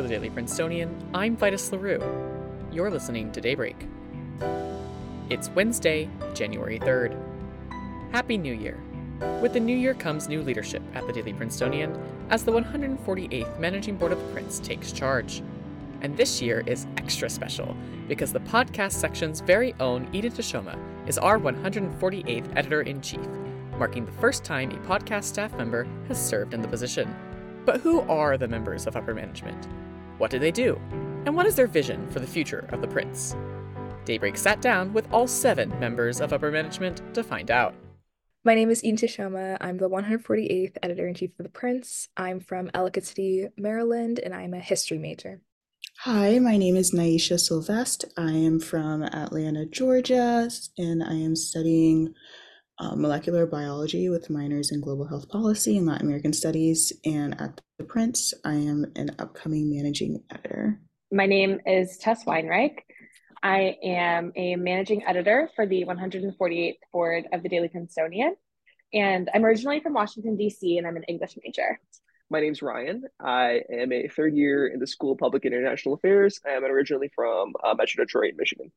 For the Daily Princetonian, I'm Vitus LaRue. You're listening to Daybreak. It's Wednesday, January 3rd. Happy New Year! With the new year comes new leadership at the Daily Princetonian as the 148th Managing Board of the Prince takes charge. And this year is extra special because the podcast section's very own Eden Teshome is our 148th editor in chief, marking the first time a podcast staff member has served in the position. But who are the members of upper management? What do they do? And what is their vision for the future of the Prince? Daybreak sat down with all seven members of upper management to find out. My name is Eden Teshome. I'm the 148th editor in chief of The Prince. I'm from Ellicott City, Maryland, and I'm a history major. Hi, my name is Naisha Sylvestre. I am from Atlanta, Georgia, and I am studying uh, molecular biology with minors in global health policy and Latin American studies. And at The Prince, I am an upcoming managing editor. My name is Tess Weinreich. I am a managing editor for the 148th board of the Daily Princetonian. And I'm originally from Washington, D.C., and I'm an English major. My name's Ryan. I am a third year in the School of Public and International Affairs. I am originally from uh, Metro Detroit, Michigan.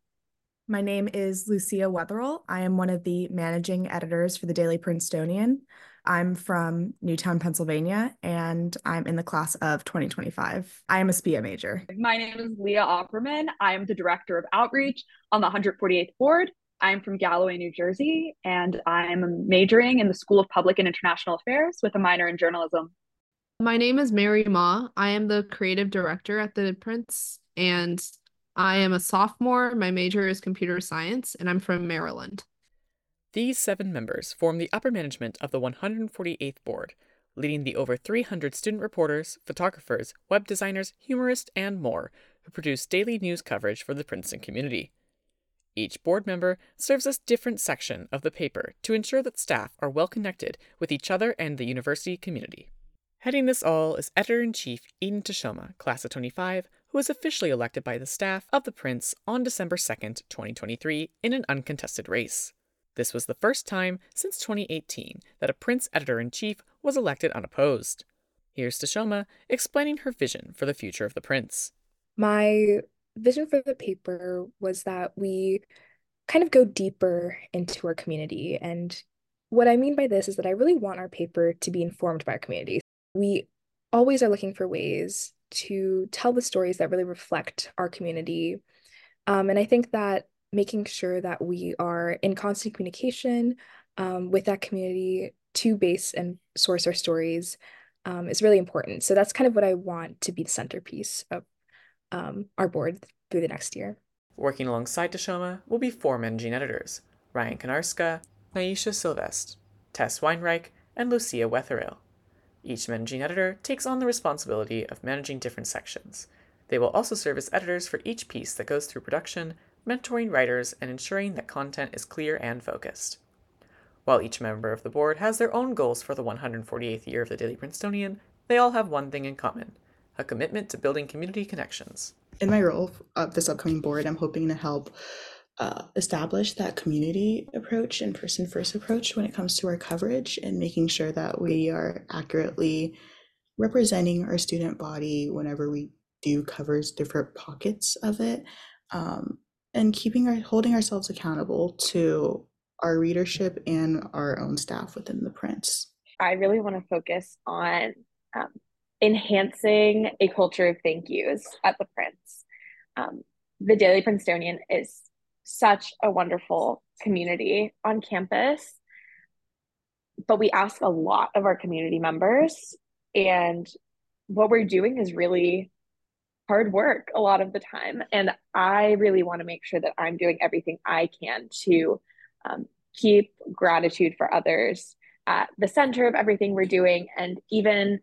My name is Lucia Wetherell. I am one of the managing editors for the Daily Princetonian. I'm from Newtown, Pennsylvania, and I'm in the class of 2025. I am a SPIA major. My name is Leah Opperman. I am the director of outreach on the 148th board. I'm from Galloway, New Jersey, and I'm majoring in the School of Public and International Affairs with a minor in journalism. My name is Mary Ma. I am the creative director at the Prince, and I am a sophomore. My major is computer science, and I'm from Maryland. These seven members form the upper management of the 148th board, leading the over 300 student reporters, photographers, web designers, humorists, and more who produce daily news coverage for the Princeton community. Each board member serves a different section of the paper to ensure that staff are well connected with each other and the university community. Heading this all is Editor in Chief Eden Teshome, Class of 25, who was officially elected by the staff of the Prince on December 2nd, 2023, in an uncontested race. This was the first time since 2018 that a Prince editor in chief was elected unopposed. Here's Teshome explaining her vision for the future of the Prince. My vision for the paper was that we kind of go deeper into our community. And what I mean by this is that I really want our paper to be informed by our community. We always are looking for ways to tell the stories that really reflect our community. Um, and I think that making sure that we are in constant communication um, with that community to base and source our stories um, is really important. So that's kind of what I want to be the centerpiece of um, our board through the next year. Working alongside Teshome will be four managing editors Ryan Kanarska, Naisha Sylvestre, Tess Weinreich, and Lucia Wetherell. Each managing editor takes on the responsibility of managing different sections. They will also serve as editors for each piece that goes through production mentoring writers, and ensuring that content is clear and focused. While each member of the board has their own goals for the 148th year of the Daily Princetonian, they all have one thing in common a commitment to building community connections. In my role of this upcoming board, I'm hoping to help uh, establish that community approach and person first approach when it comes to our coverage and making sure that we are accurately representing our student body whenever we do covers different pockets of it um, and keeping our holding ourselves accountable to our readership and our own staff within the Prince. I really want to focus on um, enhancing a culture of thank yous at the Prince. Um, the Daily Princetonian is such a wonderful community on campus, but we ask a lot of our community members, and what we're doing is really hard work a lot of the time. And I really want to make sure that I'm doing everything I can to um, keep gratitude for others at the center of everything we're doing. And even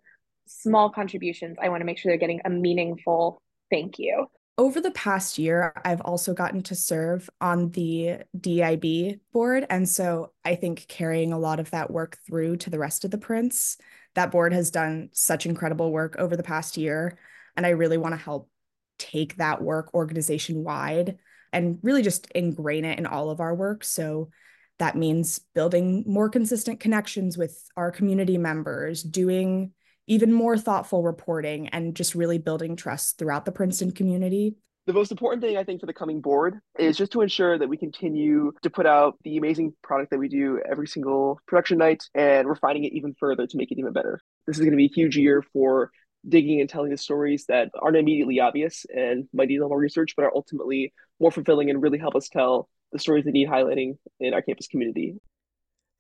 small contributions, I want to make sure they're getting a meaningful thank you. Over the past year, I've also gotten to serve on the DIB board. And so I think carrying a lot of that work through to the rest of the Prince, that board has done such incredible work over the past year. And I really want to help take that work organization wide and really just ingrain it in all of our work. So that means building more consistent connections with our community members, doing even more thoughtful reporting and just really building trust throughout the Princeton community. The most important thing I think for the coming board is just to ensure that we continue to put out the amazing product that we do every single production night and refining it even further to make it even better. This is going to be a huge year for digging and telling the stories that aren't immediately obvious and might need a little more research, but are ultimately more fulfilling and really help us tell the stories that need highlighting in our campus community.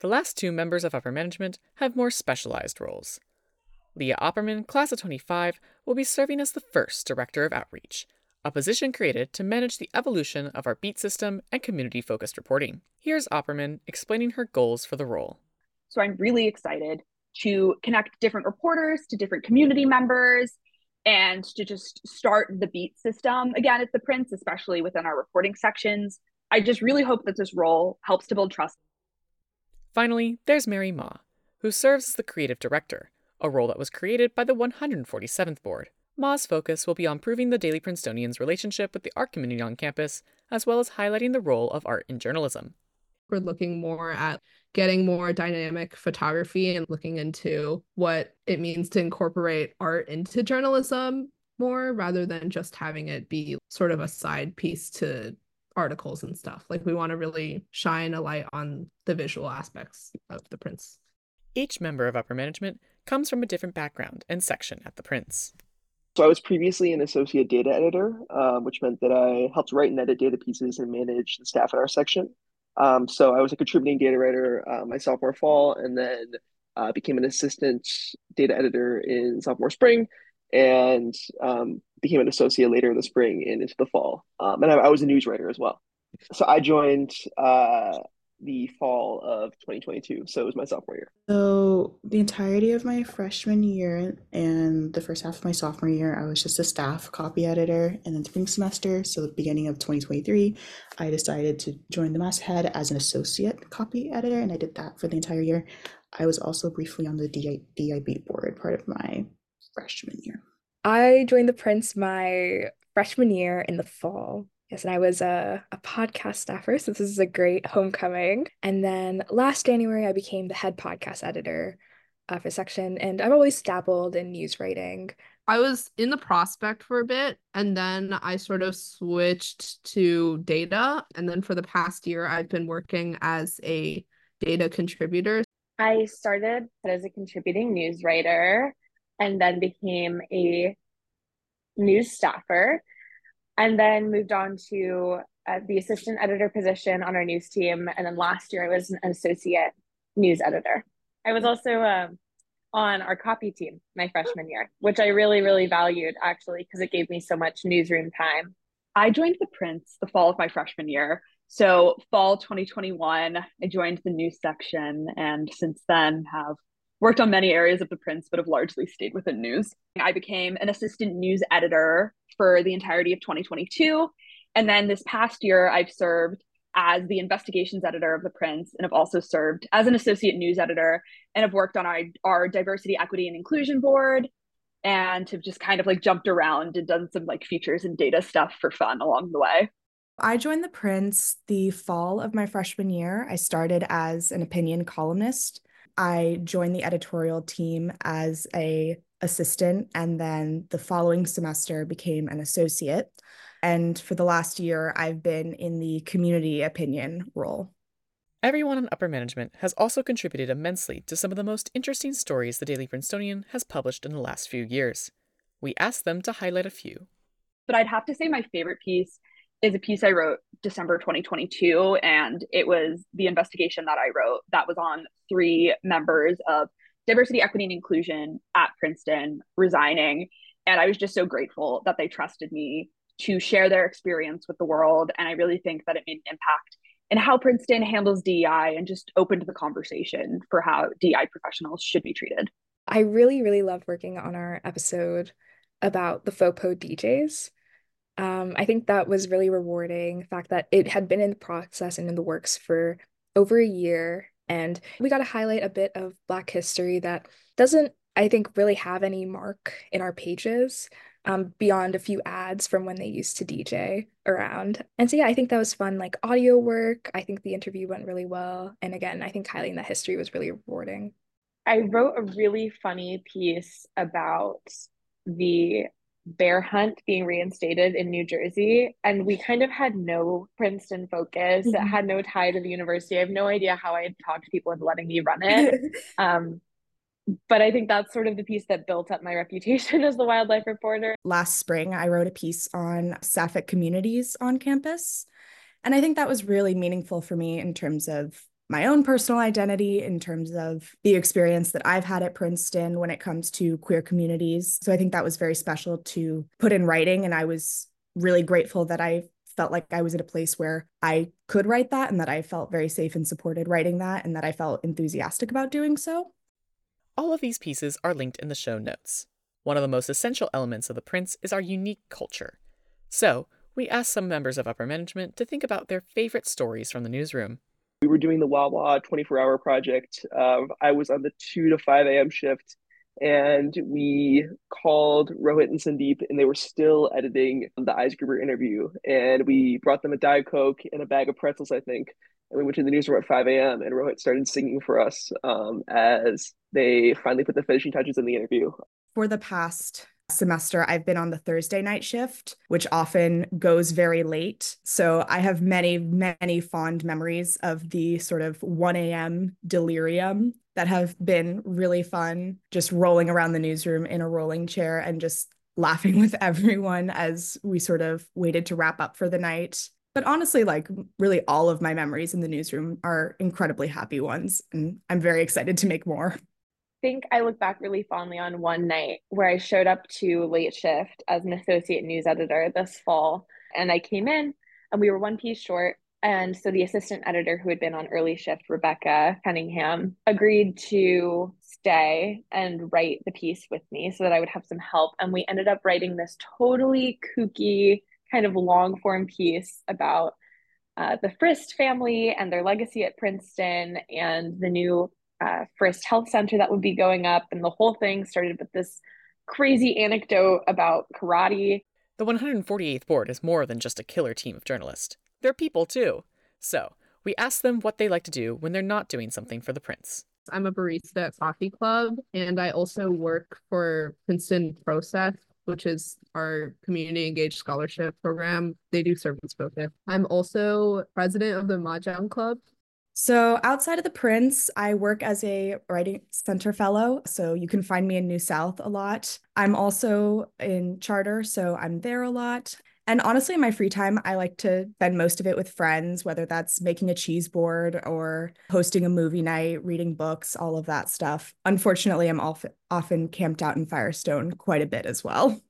The last two members of upper management have more specialized roles. Leah Opperman, class of 25, will be serving as the first Director of Outreach, a position created to manage the evolution of our beat system and community focused reporting. Here's Opperman explaining her goals for the role. So I'm really excited to connect different reporters to different community members and to just start the beat system again at the Prince, especially within our reporting sections. I just really hope that this role helps to build trust. Finally, there's Mary Ma, who serves as the creative director, a role that was created by the 147th board. Ma's focus will be on proving the Daily Princetonian's relationship with the art community on campus, as well as highlighting the role of art in journalism. We're looking more at getting more dynamic photography and looking into what it means to incorporate art into journalism more rather than just having it be sort of a side piece to articles and stuff. Like we want to really shine a light on the visual aspects of the Prince. Each member of upper management comes from a different background and section at the Prince. So I was previously an associate data editor, um, which meant that I helped write and edit data pieces and manage the staff at our section. Um, so I was a contributing data writer uh, my sophomore fall, and then uh, became an assistant data editor in sophomore spring, and um, became an associate later in the spring and into the fall. Um, and I, I, was a news writer as well. So I joined uh, the fall of 2022. So it was my sophomore year. So the entirety of my freshman year and the first half of my sophomore year, I was just a staff copy editor. And then spring semester, so the beginning of 2023, I decided to join the masthead as an associate copy editor, and I did that for the entire year. I was also briefly on the DIB board part of my freshman year. I joined the Prince my freshman year in the fall. Yes, and I was a, a podcast staffer, so this is a great homecoming. And then last January, I became the head podcast editor of a section, and I've always dabbled in news writing. I was in the prospect for a bit, and then I sort of switched to data. And then for the past year, I've been working as a data contributor. I started as a contributing news writer and then became a news staffer and then moved on to uh, the assistant editor position on our news team. And then last year I was an associate news editor. I was also um, on our copy team my freshman year, which I really, really valued actually because it gave me so much newsroom time. I joined the Prince the fall of my freshman year. So, fall 2021, I joined the news section and since then have worked on many areas of the Prince, but have largely stayed within news. I became an assistant news editor for the entirety of 2022. And then this past year, I've served as the investigations editor of the Prince and have also served as an associate news editor and have worked on our, our diversity, equity, and inclusion board and have just kind of like jumped around and done some like features and data stuff for fun along the way. I joined the Prince the fall of my freshman year. I started as an opinion columnist. I joined the editorial team as a assistant and then the following semester became an associate. And for the last year, I've been in the community opinion role. Everyone in upper management has also contributed immensely to some of the most interesting stories the Daily Princetonian has published in the last few years. We asked them to highlight a few. But I'd have to say my favorite piece is a piece I wrote December 2022, and it was the investigation that I wrote that was on three members of diversity, equity, and inclusion at Princeton resigning. And I was just so grateful that they trusted me to share their experience with the world. And I really think that it made an impact in how Princeton handles DEI and just opened the conversation for how DEI professionals should be treated. I really, really loved working on our episode about the FOPO DJs. Um, I think that was really rewarding. The fact that it had been in the process and in the works for over a year and we got to highlight a bit of Black history that doesn't, I think, really have any mark in our pages um, beyond a few ads from when they used to DJ around. And so, yeah, I think that was fun, like audio work. I think the interview went really well. And again, I think highlighting that history was really rewarding. I wrote a really funny piece about the bear hunt being reinstated in New Jersey. And we kind of had no Princeton focus, mm-hmm. it had no tie to the university. I have no idea how I had talked to people into letting me run it. um, but I think that's sort of the piece that built up my reputation as the wildlife reporter. Last spring, I wrote a piece on sapphic communities on campus. And I think that was really meaningful for me in terms of my own personal identity in terms of the experience that I've had at Princeton when it comes to queer communities. So I think that was very special to put in writing. And I was really grateful that I felt like I was at a place where I could write that and that I felt very safe and supported writing that and that I felt enthusiastic about doing so. All of these pieces are linked in the show notes. One of the most essential elements of the Prince is our unique culture. So, we asked some members of upper management to think about their favorite stories from the newsroom we were doing the Wawa 24 hour project. Uh, I was on the 2 to 5 a.m. shift and we called Rohit and Sandeep and they were still editing the Eisgruber interview. And we brought them a Diet Coke and a bag of pretzels, I think. And we went to the newsroom at 5 a.m. and Rohit started singing for us um, as they finally put the finishing touches in the interview. For the past semester, I've been on the Thursday night shift, which often goes very late. So I have many, many fond memories of the sort of 1 a.m. delirium that have been really fun, just rolling around the newsroom in a rolling chair and just laughing with everyone as we sort of waited to wrap up for the night. But honestly, like really all of my memories in the newsroom are incredibly happy ones. And I'm very excited to make more think I look back really fondly on one night where I showed up to late shift as an associate news editor this fall. And I came in and we were one piece short. And so the assistant editor who had been on early shift, Rebecca Cunningham, agreed to stay and write the piece with me so that I would have some help. And we ended up writing this totally kooky, kind of long form piece about uh, the Frist family and their legacy at Princeton and the new uh, Frist Health Center that would be going up, and the whole thing started with this crazy anecdote about karate. The 148th board is more than just a killer team of journalists. They're people too. So, we asked them what they like to do when they're not doing something for the Prince. I'm a barista at Coffee Club, and I also work for Princeton ProCES, which is our community engaged scholarship program. They do service focus. I'm also president of the Mahjong Club, so, outside of the Prince, I work as a writing center fellow. So, you can find me in New South a lot. I'm also in charter, so I'm there a lot. And honestly, in my free time, I like to spend most of it with friends, whether that's making a cheese board or hosting a movie night, reading books, all of that stuff. Unfortunately, I'm often camped out in Firestone quite a bit as well.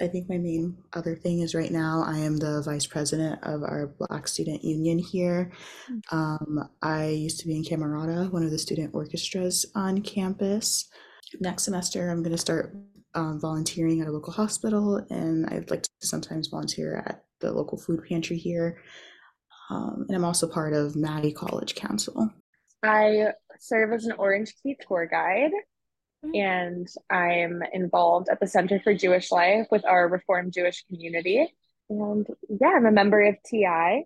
I think my main other thing is right now I am the vice president of our Black Student Union here. Hmm. Um, I used to be in Camerata, one of the student orchestras on campus. Next semester, I'm going to start um, volunteering at a local hospital, and I'd like to sometimes volunteer at the local food pantry here. Um, and I'm also part of Mathey College Council. I serve as an Orange Key tour guide Mm-hmm. and I'm involved at the Center for Jewish Life with our Reformed Jewish community. And yeah, I'm a member of TI.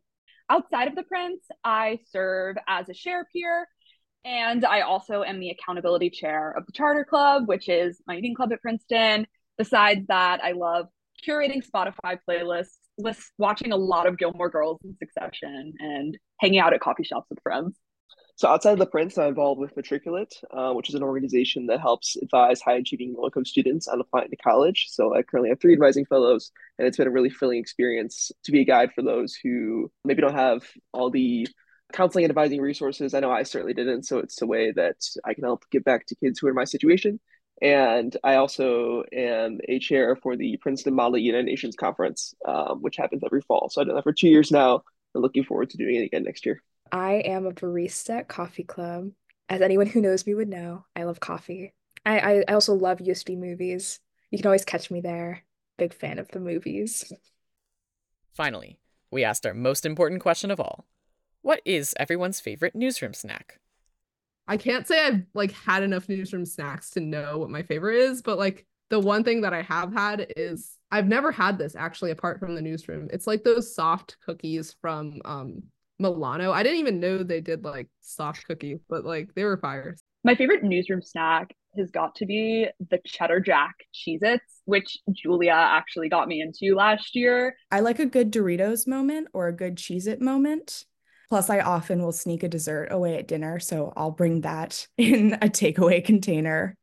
Outside of the Prince, I serve as a share peer, and I also am the accountability chair of the Charter Club, which is my eating club at Princeton. Besides that, I love curating Spotify playlists, list, watching a lot of Gilmore Girls in succession, and hanging out at coffee shops with friends. So outside of the Prince, I'm involved with Matriculate, uh, which is an organization that helps advise high achieving low income students on applying to college. So I currently have three advising fellows, and it's been a really filling experience to be a guide for those who maybe don't have all the counseling and advising resources. I know I certainly didn't. So it's a way that I can help give back to kids who are in my situation. And I also am a chair for the Princeton Model United Nations Conference, um, which happens every fall. So I've done that for two years now. and looking forward to doing it again next year. I am a barista at Coffee Club. As anyone who knows me would know, I love coffee. I, I, I also love USD movies. You can always catch me there. Big fan of the movies. Finally, we asked our most important question of all. What is everyone's favorite newsroom snack? I can't say I've like had enough newsroom snacks to know what my favorite is, but like the one thing that I have had is I've never had this actually apart from the newsroom. It's like those soft cookies from um Milano. I didn't even know they did like soft cookie, but like they were fire. My favorite newsroom snack has got to be the cheddar jack Cheez Its, which Julia actually got me into last year. I like a good Doritos moment or a good Cheez It moment. Plus, I often will sneak a dessert away at dinner, so I'll bring that in a takeaway container.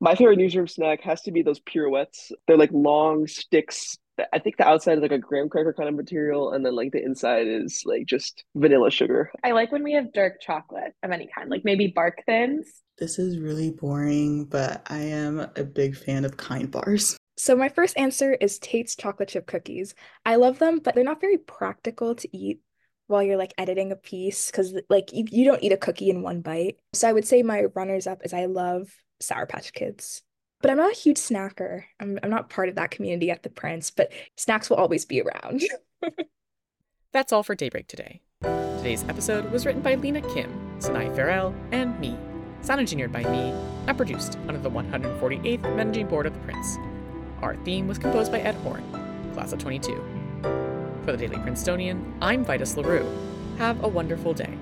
My favorite newsroom snack has to be those pirouettes. They're like long sticks I think the outside is like a graham cracker kind of material, and then like the inside is like just vanilla sugar. I like when we have dark chocolate of any kind, like maybe bark thins. This is really boring, but I am a big fan of kind bars. So my first answer is Tate's chocolate chip cookies. I love them, but they're not very practical to eat while you're like editing a piece because like you, you don't eat a cookie in one bite. So I would say my runners up is I love Sour Patch Kids but I'm not a huge snacker. I'm, I'm not part of that community at the Prince, but snacks will always be around. That's all for Daybreak today. Today's episode was written by Lena Kim, Sanai Farrell, and me. Sound engineered by me, and produced under the 148th Managing Board of the Prince. Our theme was composed by Ed Horn, class of 22. For the Daily Princetonian, I'm Vitus LaRue. Have a wonderful day.